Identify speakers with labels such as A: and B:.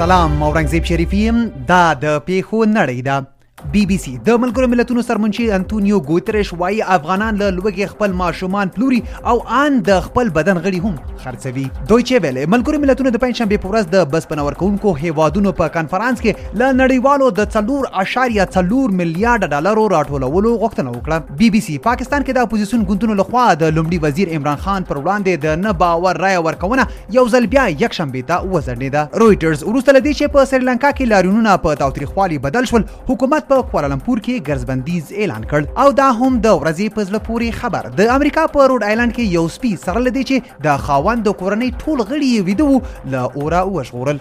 A: سلام اورنګزیب شریفی يم دا د پیښو نړۍ ده بي بي سي د ملګرو ملتونو سرمنشي انټونیو ګوتریش وایي افغانان له لوږې خپل ماشومان پلوري او آن د خپل بدن غړي هم خرڅوي دوی چې ویلې ملګرو ملتونو د پنځشنبې په ورځ د بسپنه ورکوونکو هیوادونو په کانفرنس کې له نړیوالو د څلور اشاریه څلور میلیارډ ډالرو راټولولو غوښتنه وکړه بي بي سي پاکستان کې د اپوزیسیون ګوندونو لخوا د لومړي وزیر عمران خان پر وړاندې د نه باور رایه ورکونه یو ځل بیا یکشنبه ته وځنډېده رویټرز وروسته له دې چې په سریلانکا کې لاریونونه په تاوتریخوالي بدل شول حکومت په کوالالمپور کې ګرځبندیز اعلان کړ او دا هم د ورځې په زړه پورې خبر د امریکا په روډ آیلند کې یو سپی سره لدی چې د خاوند د کورنۍ ټول غړي یې ویده وو له اوره وژغورل